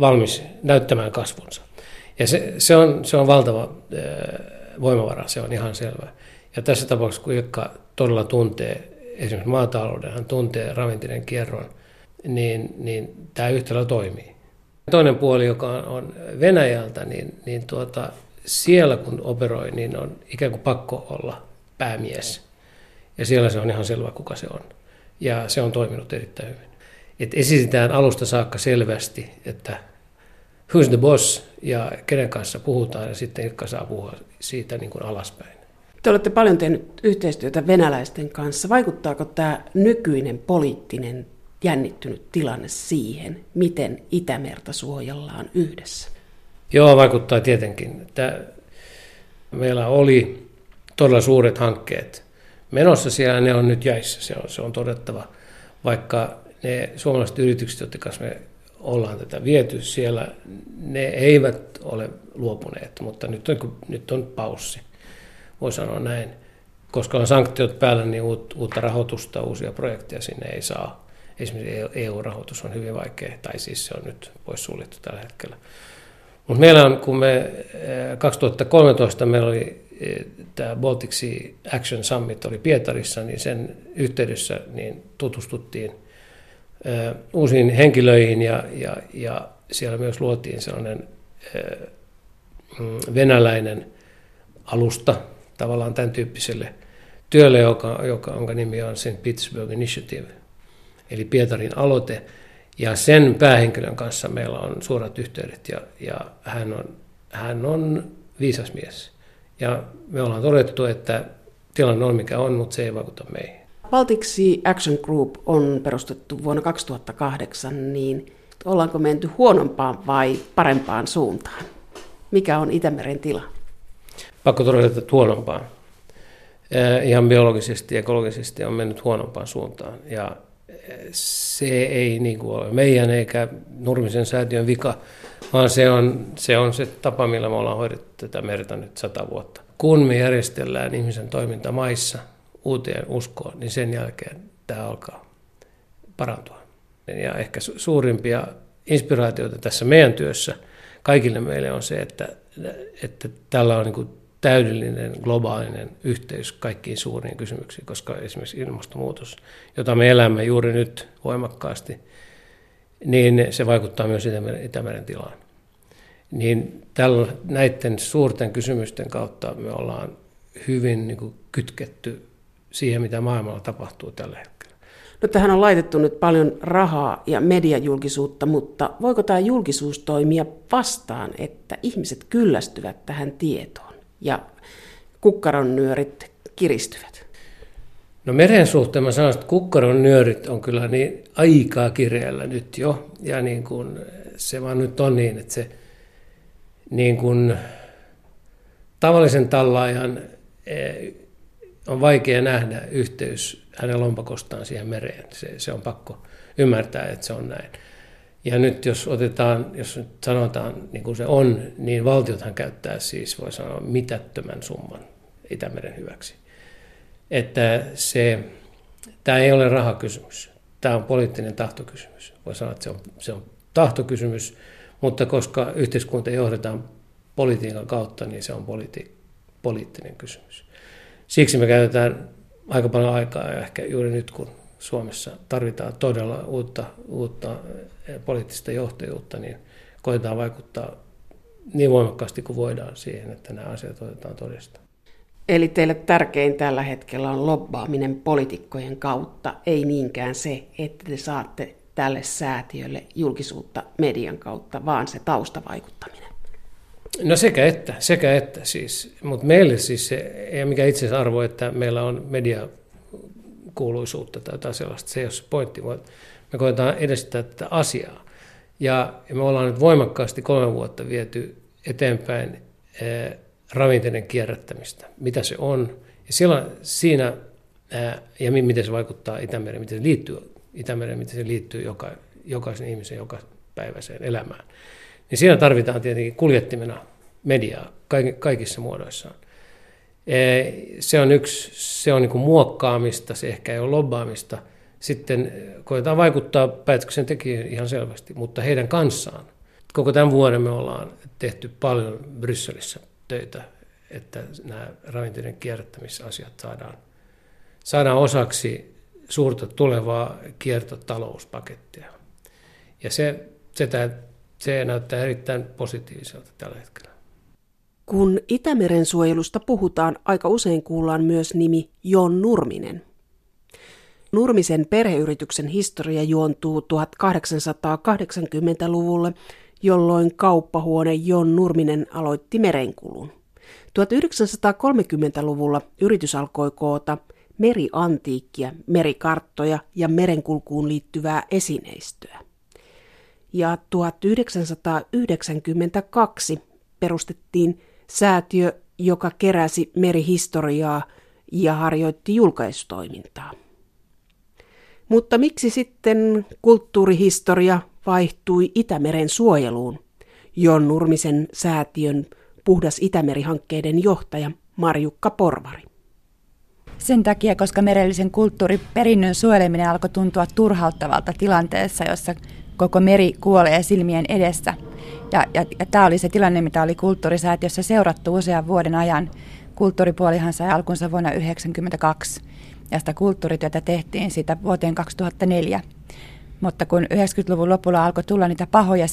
Speaker 3: valmis näyttämään kasvunsa. Ja se, se, on, se on valtava eh, voimavara, se on ihan selvä. Ja tässä tapauksessa, kun Ilkka todella tuntee esimerkiksi maatalouden, hän tuntee ravintinen kierron, niin, niin tämä yhtälö toimii. Toinen puoli, joka on Venäjältä, niin, niin tuota, siellä kun operoi, niin on ikään kuin pakko olla päämies. Ja siellä se on ihan selvä, kuka se on. Ja se on toiminut erittäin hyvin. Et esitetään alusta saakka selvästi, että who's the boss ja kenen kanssa puhutaan ja sitten Ilkka saa puhua siitä niin kuin alaspäin.
Speaker 1: Te olette paljon tehnyt yhteistyötä venäläisten kanssa. Vaikuttaako tämä nykyinen poliittinen jännittynyt tilanne siihen, miten Itämerta suojellaan yhdessä?
Speaker 3: Joo, vaikuttaa tietenkin. Tämä, meillä oli todella suuret hankkeet menossa siellä, ne on nyt jäissä, se on, se on todettava. Vaikka ne suomalaiset yritykset, joiden kanssa me ollaan tätä viety siellä, ne eivät ole luopuneet, mutta nyt on, nyt on paussi, voi sanoa näin. Koska on sanktiot päällä, niin uutta rahoitusta, uusia projekteja sinne ei saa. Esimerkiksi EU-rahoitus on hyvin vaikea, tai siis se on nyt poissuljettu tällä hetkellä. Mutta meillä on, kun me 2013 eh, meillä oli eh, tämä Baltic Sea Action Summit oli Pietarissa, niin sen yhteydessä niin tutustuttiin eh, uusiin henkilöihin ja, ja, ja siellä myös luotiin sellainen mm, venäläinen alusta tavallaan tämän tyyppiselle työlle, joka, joka, jonka nimi on St. Petersburg Initiative, eli Pietarin aloite – ja sen päähenkilön kanssa meillä on suorat yhteydet ja, ja hän, on, hän on viisas mies. Ja me ollaan todettu, että tilanne on mikä on, mutta se ei vaikuta meihin.
Speaker 1: Baltic Sea Action Group on perustettu vuonna 2008, niin ollaanko menty huonompaan vai parempaan suuntaan? Mikä on Itämeren tila?
Speaker 3: Pakko todeta, että huonompaan. Ihan biologisesti ja ekologisesti on mennyt huonompaan suuntaan. Ja se ei niin kuin ole meidän eikä Nurmisen säätiön vika, vaan se on, se on se tapa, millä me ollaan hoidettu tätä merta nyt sata vuotta. Kun me järjestellään ihmisen toiminta maissa uuteen uskoon, niin sen jälkeen tämä alkaa parantua. Ja ehkä suurimpia inspiraatioita tässä meidän työssä kaikille meille on se, että, että tällä on niin täydellinen globaalinen yhteys kaikkiin suuriin kysymyksiin, koska esimerkiksi ilmastonmuutos, jota me elämme juuri nyt voimakkaasti, niin se vaikuttaa myös Itämeren, Itämeren tilaan. Niin tällä, näiden suurten kysymysten kautta me ollaan hyvin niin kuin kytketty siihen, mitä maailmalla tapahtuu tällä hetkellä.
Speaker 1: No tähän on laitettu nyt paljon rahaa ja mediajulkisuutta, mutta voiko tämä julkisuus toimia vastaan, että ihmiset kyllästyvät tähän tietoon? Ja kukkaron nyörit kiristyvät?
Speaker 3: No meren suhteen mä sanoisin, että kukkaron nyörit on kyllä niin aikaa kireällä nyt jo. Ja niin kuin se vaan nyt on niin, että se niin kuin tavallisen tallaajan eh, on vaikea nähdä yhteys hänen lompakostaan siihen mereen. Se, se on pakko ymmärtää, että se on näin. Ja nyt jos otetaan, jos nyt sanotaan niin kuin se on, niin valtiothan käyttää siis, voi sanoa, mitättömän summan Itämeren hyväksi. Että se, tämä ei ole rahakysymys, tämä on poliittinen tahtokysymys. Voi sanoa, että se on, se on tahtokysymys, mutta koska yhteiskunta johdetaan politiikan kautta, niin se on politi- poliittinen kysymys. Siksi me käytetään aika paljon aikaa ja ehkä juuri nyt, kun Suomessa tarvitaan todella uutta, uutta eh, poliittista johtajuutta, niin koetaan vaikuttaa niin voimakkaasti kuin voidaan siihen, että nämä asiat otetaan todesta.
Speaker 1: Eli teille tärkein tällä hetkellä on lobbaaminen poliitikkojen kautta, ei niinkään se, että te saatte tälle säätiölle julkisuutta median kautta, vaan se taustavaikuttaminen.
Speaker 3: No sekä että, sekä että siis. Mutta meille siis se ole mikään itseisarvo, että meillä on mediakuuluisuutta tai jotain sellaista. Se ei ole se pointti, vaan me koetaan edistää tätä asiaa. Ja, ja me ollaan nyt voimakkaasti kolme vuotta viety eteenpäin eh, ravinteiden kierrättämistä, mitä se on. Ja siellä, siinä, eh, ja miten se vaikuttaa Itämereen, miten se liittyy Itämereen, miten se liittyy joka, jokaisen ihmisen joka päiväiseen elämään. Niin siinä tarvitaan tietenkin kuljettimena mediaa kaikissa muodoissaan. Eh, se on yksi, se on niin kuin muokkaamista, se ehkä ei ole lobbaamista – sitten koetaan vaikuttaa päätöksentekijöihin ihan selvästi, mutta heidän kanssaan. Koko tämän vuoden me ollaan tehty paljon Brysselissä töitä, että nämä ravinteiden kierrättämisasiat saadaan, saadaan osaksi suurta tulevaa kiertotalouspakettia. Ja se, se, se näyttää erittäin positiiviselta tällä hetkellä.
Speaker 1: Kun Itämeren suojelusta puhutaan, aika usein kuullaan myös nimi Jon Nurminen – Nurmisen perheyrityksen historia juontuu 1880-luvulle, jolloin kauppahuone Jon Nurminen aloitti merenkulun. 1930-luvulla yritys alkoi koota meriantiikkia, merikarttoja ja merenkulkuun liittyvää esineistöä. Ja 1992 perustettiin säätiö, joka keräsi merihistoriaa ja harjoitti julkaisutoimintaa. Mutta miksi sitten kulttuurihistoria vaihtui Itämeren suojeluun? Jon Nurmisen säätiön Puhdas Itämeri-hankkeiden johtaja Marjukka Porvari.
Speaker 4: Sen takia, koska merellisen kulttuuriperinnön suojeleminen alkoi tuntua turhauttavalta tilanteessa, jossa koko meri kuolee silmien edessä. Ja, ja, ja tämä oli se tilanne, mitä oli kulttuurisäätiössä seurattu usean vuoden ajan. Kulttuuripuolihan sai alkunsa vuonna 1992 ja sitä kulttuurityötä tehtiin sitä vuoteen 2004. Mutta kun 90-luvun lopulla alkoi tulla niitä pahoja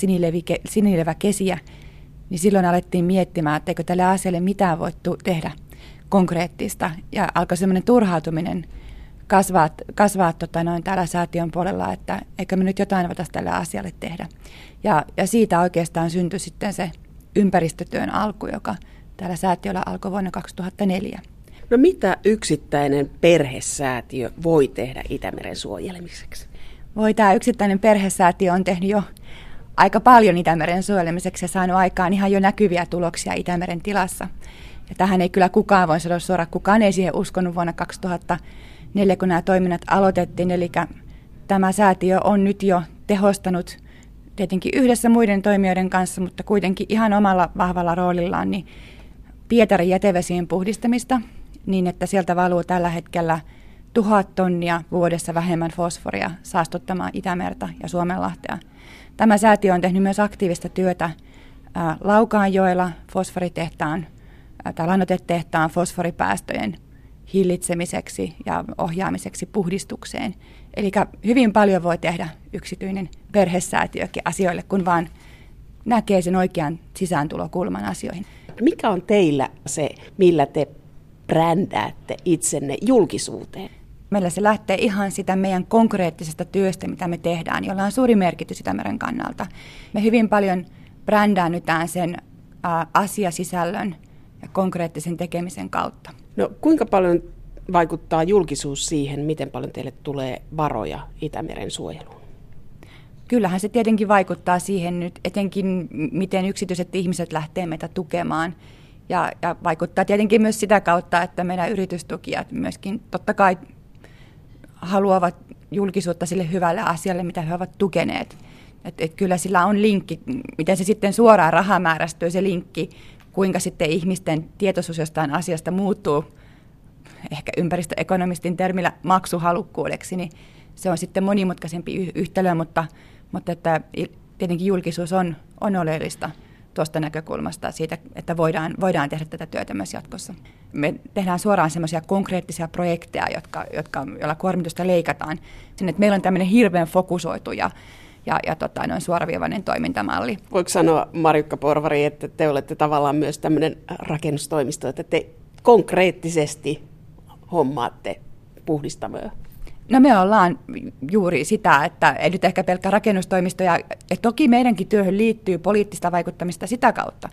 Speaker 4: sinileväkesiä, niin silloin alettiin miettimään, että eikö tälle asialle mitään voittu tehdä konkreettista. Ja alkoi semmoinen turhautuminen kasvaa, kasvaa tota noin täällä säätiön puolella, että eikö me nyt jotain voitaisiin tälle asialle tehdä. Ja, ja siitä oikeastaan syntyi sitten se ympäristötyön alku, joka täällä säätiöllä alkoi vuonna 2004.
Speaker 1: No mitä yksittäinen perhesäätiö voi tehdä Itämeren suojelemiseksi?
Speaker 4: Voi tämä yksittäinen perhesäätiö on tehnyt jo aika paljon Itämeren suojelemiseksi ja saanut aikaan ihan jo näkyviä tuloksia Itämeren tilassa. Ja tähän ei kyllä kukaan voi sanoa suoraan, kukaan ei siihen uskonut vuonna 2004, kun nämä toiminnat aloitettiin. Eli tämä säätiö on nyt jo tehostanut tietenkin yhdessä muiden toimijoiden kanssa, mutta kuitenkin ihan omalla vahvalla roolillaan niin Pietarin jätevesien puhdistamista niin, että sieltä valuu tällä hetkellä tuhat tonnia vuodessa vähemmän fosforia saastuttamaan Itämerta ja Suomenlahtea. Tämä säätiö on tehnyt myös aktiivista työtä Laukaanjoella fosforitehtaan tai lannotetehtaan fosforipäästöjen hillitsemiseksi ja ohjaamiseksi puhdistukseen. Eli hyvin paljon voi tehdä yksityinen perhesäätiökin asioille, kun vaan näkee sen oikean sisääntulokulman asioihin.
Speaker 1: Mikä on teillä se, millä te brändäätte itsenne julkisuuteen?
Speaker 4: Meillä se lähtee ihan sitä meidän konkreettisesta työstä, mitä me tehdään, jolla on suuri merkitys Itämeren kannalta. Me hyvin paljon brändäänytään sen asiasisällön ja konkreettisen tekemisen kautta.
Speaker 1: No kuinka paljon vaikuttaa julkisuus siihen, miten paljon teille tulee varoja Itämeren suojeluun?
Speaker 4: Kyllähän se tietenkin vaikuttaa siihen nyt, etenkin miten yksityiset ihmiset lähtee meitä tukemaan – ja, ja vaikuttaa tietenkin myös sitä kautta, että meidän yritystukijat myöskin totta kai haluavat julkisuutta sille hyvälle asialle, mitä he ovat tukeneet. Et, et kyllä sillä on linkki, miten se sitten suoraan rahamäärästyy se linkki, kuinka sitten ihmisten tietoisuus jostain asiasta muuttuu ehkä ympäristöekonomistin termillä maksuhalukkuudeksi, niin se on sitten monimutkaisempi yhtälö, mutta, mutta että tietenkin julkisuus on, on oleellista tuosta näkökulmasta siitä, että voidaan, voidaan tehdä tätä työtä myös jatkossa. Me tehdään suoraan semmoisia konkreettisia projekteja, jotka, jotka, joilla kuormitusta leikataan. Sinne, että meillä on tämmöinen hirveän fokusoitu ja, ja, ja tota, noin suoraviivainen toimintamalli.
Speaker 1: Voiko sanoa, Marjukka Porvari, että te olette tavallaan myös tämmöinen rakennustoimisto, että te konkreettisesti hommaatte puhdistamoja?
Speaker 4: No me ollaan juuri sitä, että ei nyt ehkä pelkkä rakennustoimisto, ja, ja toki meidänkin työhön liittyy poliittista vaikuttamista sitä kautta,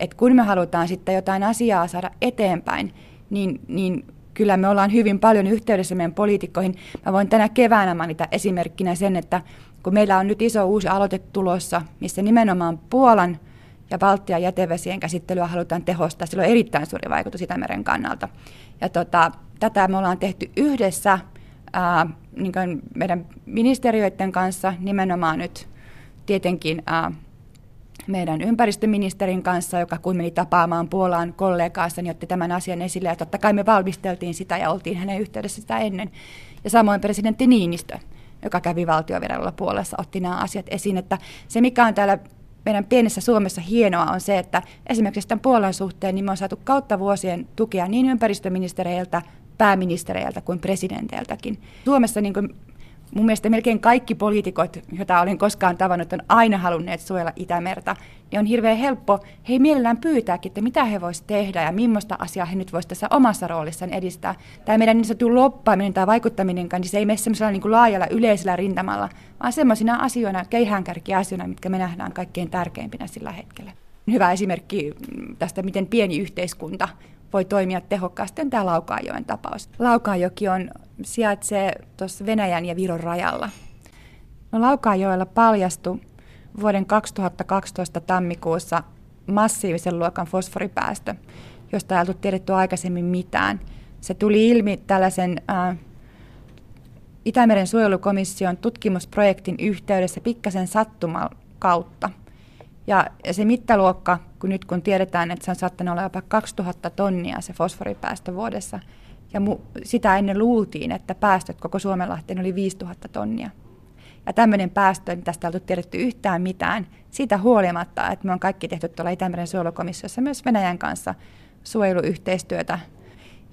Speaker 4: että kun me halutaan sitten jotain asiaa saada eteenpäin, niin, niin kyllä me ollaan hyvin paljon yhteydessä meidän poliitikkoihin. Mä voin tänä keväänä mainita esimerkkinä sen, että kun meillä on nyt iso uusi aloite tulossa, missä nimenomaan Puolan ja Baltian jätevesien käsittelyä halutaan tehostaa, sillä on erittäin suuri vaikutus Itämeren kannalta. Ja tota, tätä me ollaan tehty yhdessä ää, niin meidän ministeriöiden kanssa nimenomaan nyt tietenkin ää, meidän ympäristöministerin kanssa, joka kun meni tapaamaan Puolaan kollegaansa, niin otti tämän asian esille. Ja totta kai me valmisteltiin sitä ja oltiin hänen yhteydessä sitä ennen. Ja samoin presidentti Niinistö, joka kävi valtioviralla Puolassa, otti nämä asiat esiin. Että se, mikä on täällä meidän pienessä Suomessa hienoa on se, että esimerkiksi tämän Puolan suhteen niin me on saatu kautta vuosien tukea niin ympäristöministereiltä, pääministereiltä kuin presidenteiltäkin. Suomessa niin kuin mun mielestä melkein kaikki poliitikot, joita olen koskaan tavannut, on aina halunneet suojella Itämerta. Niin on hirveän helppo he mielellään pyytääkin, että mitä he voisivat tehdä ja millaista asiaa he nyt voisivat tässä omassa roolissaan edistää. Tämä meidän niin sanottu loppaaminen tai vaikuttaminen, niin se ei mene semmoisella niin laajalla yleisellä rintamalla, vaan semmoisina asioina, keihäänkärkiasioina, mitkä me nähdään kaikkein tärkeimpinä sillä hetkellä. Hyvä esimerkki tästä, miten pieni yhteiskunta voi toimia tehokkaasti, on tämä Laukaajoen tapaus. Laukaajoki on, sijaitsee tuossa Venäjän ja Viron rajalla. No, Laukaajoella paljastui vuoden 2012 tammikuussa massiivisen luokan fosforipäästö, josta ei ollut tiedetty aikaisemmin mitään. Se tuli ilmi tällaisen äh, Itämeren suojelukomission tutkimusprojektin yhteydessä pikkasen sattuman kautta – ja, ja se mittaluokka, kun nyt kun tiedetään, että se on saattanut olla jopa 2000 tonnia se fosforipäästö vuodessa, ja mu, sitä ennen luultiin, että päästöt koko Suomenlahteen oli 5000 tonnia. Ja tämmöinen päästö, niin tästä ei ollut tiedetty yhtään mitään, siitä huolimatta, että me on kaikki tehty tuolla Itämeren suojelukomissiossa myös Venäjän kanssa suojeluyhteistyötä.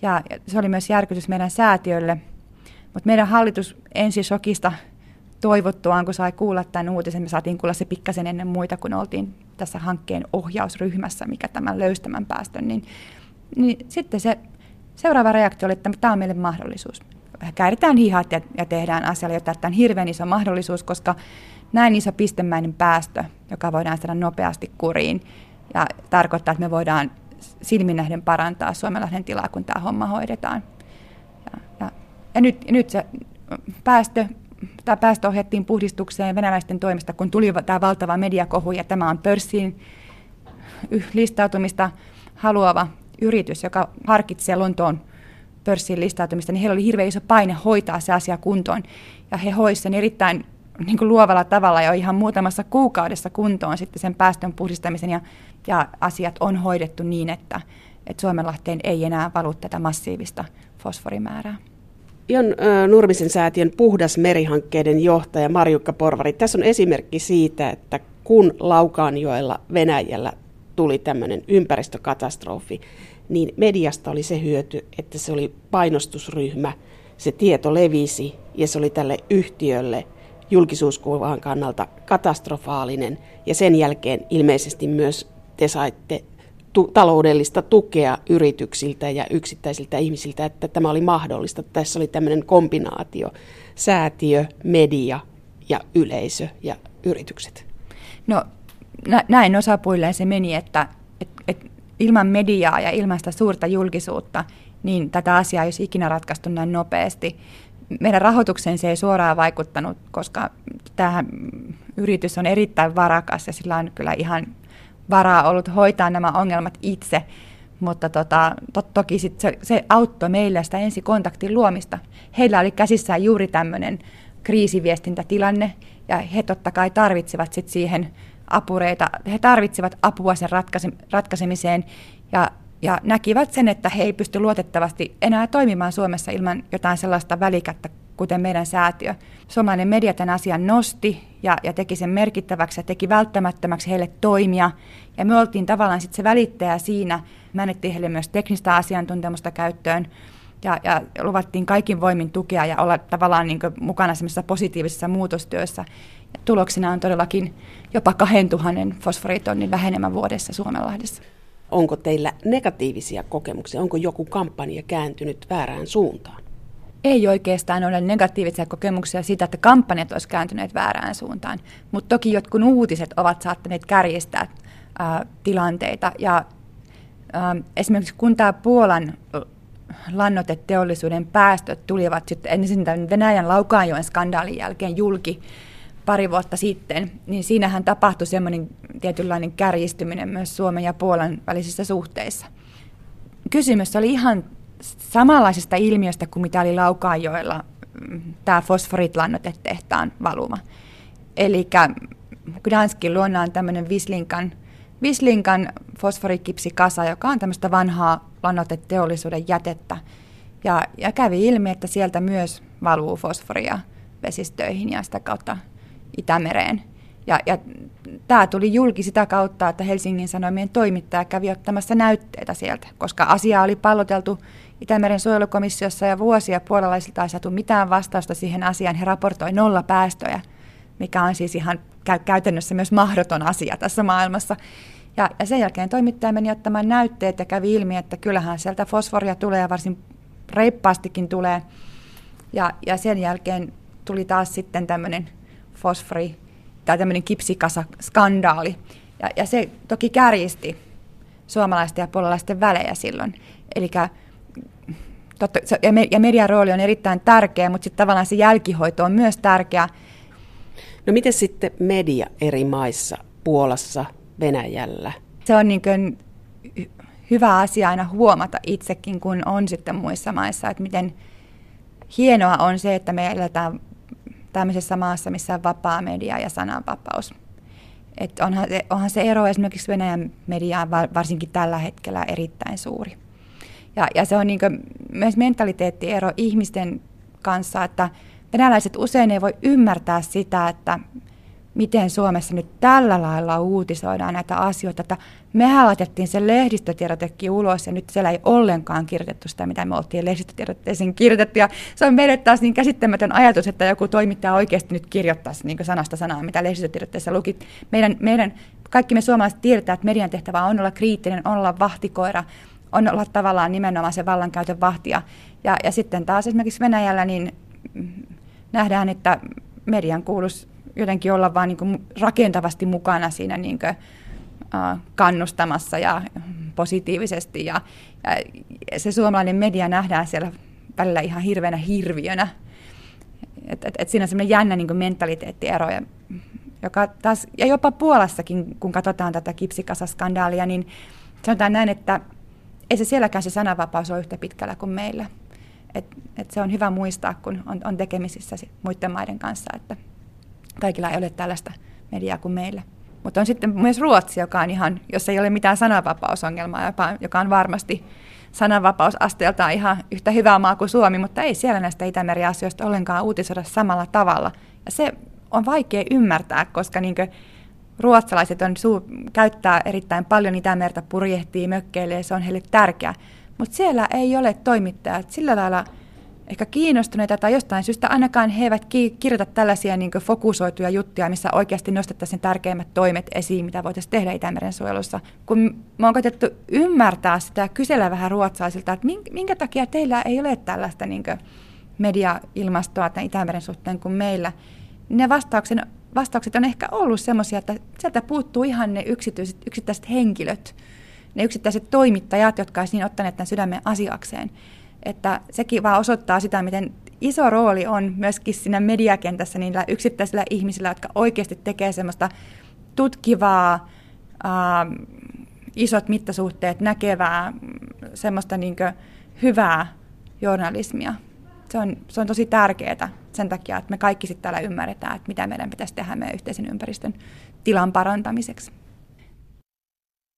Speaker 4: Ja se oli myös järkytys meidän säätiölle. Mutta meidän hallitus ensi shokista toivottuaan, kun sai kuulla tämän uutisen, me saatiin kuulla se pikkasen ennen muita, kun oltiin tässä hankkeen ohjausryhmässä, mikä tämän löystämän päästön, niin, niin sitten se seuraava reaktio oli, että tämä on meille mahdollisuus. Kääritään hihat ja, ja tehdään asialle, jotta tämä on hirveän iso mahdollisuus, koska näin iso pistemäinen päästö, joka voidaan saada nopeasti kuriin, ja tarkoittaa, että me voidaan silmin nähden parantaa Suomenlahden tilaa, kun tämä homma hoidetaan. Ja, ja, ja nyt, nyt se päästö tämä päästö ohjattiin puhdistukseen venäläisten toimesta, kun tuli tämä valtava mediakohu, ja tämä on pörssiin listautumista haluava yritys, joka harkitsee Lontoon pörssiin listautumista, niin heillä oli hirveän iso paine hoitaa se asia kuntoon. Ja he hoisivat sen erittäin niin kuin luovalla tavalla jo ihan muutamassa kuukaudessa kuntoon sitten sen päästön puhdistamisen ja, ja asiat on hoidettu niin, että, että Suomenlahteen ei enää valu tätä massiivista fosforimäärää.
Speaker 1: Jan Nurmisen säätiön Puhdas merihankkeiden johtaja Marjukka Porvari. Tässä on esimerkki siitä, että kun Laukaanjoella Venäjällä tuli tämmöinen ympäristökatastrofi, niin mediasta oli se hyöty, että se oli painostusryhmä, se tieto levisi ja se oli tälle yhtiölle julkisuuskuvan kannalta katastrofaalinen ja sen jälkeen ilmeisesti myös te saitte tu- taloudellista tukea yrityksiltä ja yksittäisiltä ihmisiltä, että tämä oli mahdollista. Tässä oli tämmöinen kombinaatio, säätiö, media ja yleisö ja yritykset.
Speaker 4: No näin osapuilleen se meni, että et, et ilman mediaa ja ilman sitä suurta julkisuutta, niin tätä asiaa ei olisi ikinä ratkaistu näin nopeasti. Meidän rahoitukseen se ei suoraan vaikuttanut, koska tämä yritys on erittäin varakas ja sillä on kyllä ihan varaa ollut hoitaa nämä ongelmat itse, mutta tota, to, toki sit se, se auttoi meille sitä ensikontaktin luomista. Heillä oli käsissään juuri tämmöinen kriisiviestintätilanne, ja he totta kai tarvitsevat sit siihen apureita, he tarvitsevat apua sen ratkaise, ratkaisemiseen, ja, ja näkivät sen, että he ei pysty luotettavasti enää toimimaan Suomessa ilman jotain sellaista välikättä, kuten meidän säätiö. Suomalainen media tämän asian nosti ja, ja teki sen merkittäväksi ja teki välttämättömäksi heille toimia. Ja me oltiin tavallaan sitten se välittäjä siinä. Me annettiin heille myös teknistä asiantuntemusta käyttöön ja, ja luvattiin kaikin voimin tukea ja olla tavallaan niin mukana semmoisessa positiivisessa muutostyössä. Ja tuloksena on todellakin jopa 2000 fosforitonnin vähenemä vuodessa Suomenlahdessa.
Speaker 1: Onko teillä negatiivisia kokemuksia? Onko joku kampanja kääntynyt väärään suuntaan?
Speaker 4: Ei oikeastaan ole negatiivisia kokemuksia siitä, että kampanjat olisivat kääntyneet väärään suuntaan. Mutta toki jotkut uutiset ovat saattaneet kärjistää ää, tilanteita. Ja ää, esimerkiksi kun tämä Puolan lannoteteollisuuden päästöt tulivat sitten ensin tämän Venäjän Laukaanjoen skandaalin jälkeen julki pari vuotta sitten, niin siinähän tapahtui semmoinen tietynlainen kärjistyminen myös Suomen ja Puolan välisissä suhteissa. Kysymys oli ihan samanlaisesta ilmiöstä kuin mitä oli Laukaanjoella mm, tämä fosforitlannotetehtaan valuma. Eli Gdanskin luona on tämmöinen Vislinkan, Vislinkan fosforikipsikasa, joka on tämmöistä vanhaa lannoteteollisuuden jätettä. Ja, ja kävi ilmi, että sieltä myös valuu fosforia vesistöihin ja sitä kautta Itämereen. Ja, ja tämä tuli julki sitä kautta, että Helsingin Sanomien toimittaja kävi ottamassa näytteitä sieltä, koska asiaa oli palloteltu Itämeren suojelukomissiossa ja vuosia puolalaisilta ei saatu mitään vastausta siihen asiaan. He raportoi nolla päästöjä, mikä on siis ihan käytännössä myös mahdoton asia tässä maailmassa. Ja, ja sen jälkeen toimittaja meni ottamaan näytteet ja kävi ilmi, että kyllähän sieltä fosforia tulee ja varsin reippaastikin tulee. Ja, ja sen jälkeen tuli taas sitten tämmöinen fosfori tai tämmöinen kipsikasa-skandaali. Ja, ja se toki kärjisti suomalaisten ja puolalaisten välejä silloin. Eli totta, ja median rooli on erittäin tärkeä, mutta sitten tavallaan se jälkihoito on myös tärkeä.
Speaker 1: No miten sitten media eri maissa, Puolassa, Venäjällä?
Speaker 4: Se on niin kuin hyvä asia aina huomata itsekin, kun on sitten muissa maissa, että miten hienoa on se, että me eletään tämmöisessä maassa, missä on vapaa media ja sananvapaus. Et onhan, se, onhan se ero esimerkiksi Venäjän mediaan varsinkin tällä hetkellä erittäin suuri. Ja, ja se on niin myös mentaliteettiero ihmisten kanssa, että venäläiset usein ei voi ymmärtää sitä, että miten Suomessa nyt tällä lailla uutisoidaan näitä asioita, että mehän laitettiin se lehdistötiedotekin ulos ja nyt siellä ei ollenkaan kirjoitettu sitä, mitä me oltiin lehdistötiedotteeseen kirjoitettu. Ja se on meille taas niin käsittämätön ajatus, että joku toimittaja oikeasti nyt kirjoittaisi niin sanasta sanaa, mitä lehdistötiedotteessa luki. Meidän, meidän, kaikki me suomalaiset tiedetään, että median tehtävä on olla kriittinen, olla vahtikoira, on olla tavallaan nimenomaan se vallankäytön vahtia. Ja, ja sitten taas esimerkiksi Venäjällä niin nähdään, että median kuuluisi jotenkin olla vaan niin rakentavasti mukana siinä niin kuin, uh, kannustamassa ja positiivisesti. Ja, ja se suomalainen media nähdään siellä välillä ihan hirveänä hirviönä. Et, et, et siinä on semmoinen jännä niin mentaliteettiero. Ja, joka taas, ja jopa Puolassakin, kun katsotaan tätä kipsikasaskandaalia, niin sanotaan näin, että ei se sielläkään se sananvapaus ole yhtä pitkällä kuin meillä. Et, et se on hyvä muistaa, kun on, on tekemisissä muiden maiden kanssa, että kaikilla ei ole tällaista mediaa kuin meillä. Mutta on sitten myös Ruotsi, joka on ihan, jos ei ole mitään sananvapausongelmaa, joka, joka on varmasti sananvapausasteeltaan ihan yhtä hyvää maa kuin Suomi, mutta ei siellä näistä Itämeri-asioista ollenkaan uutisoida samalla tavalla. Ja se on vaikea ymmärtää, koska niin ruotsalaiset on suu, käyttää erittäin paljon Itämertä, purjehtii, mökkeilee, se on heille tärkeää. Mutta siellä ei ole toimittajat sillä lailla ehkä kiinnostuneita tai jostain syystä ainakaan he eivät kirjoita tällaisia niin fokusoituja juttuja, missä oikeasti nostettaisiin tärkeimmät toimet esiin, mitä voitaisiin tehdä Itämeren suojelussa. Kun me on koetettu ymmärtää sitä ja kysellä vähän ruotsalaisilta, että minkä takia teillä ei ole tällaista niin media-ilmastoa tämän Itämeren suhteen kuin meillä, ne vastauksen, vastaukset on ehkä ollut sellaisia, että sieltä puuttuu ihan ne yksityiset, yksittäiset henkilöt, ne yksittäiset toimittajat, jotka olisivat niin ottaneet tämän sydämen asiakseen. Että sekin vaan osoittaa sitä, miten iso rooli on myöskin siinä mediakentässä niillä yksittäisillä ihmisillä, jotka oikeasti tekee semmoista tutkivaa, ää, isot mittasuhteet näkevää, semmoista niin hyvää journalismia. Se on, se on tosi tärkeää sen takia, että me kaikki sitten täällä ymmärretään, että mitä meidän pitäisi tehdä meidän yhteisen ympäristön tilan parantamiseksi.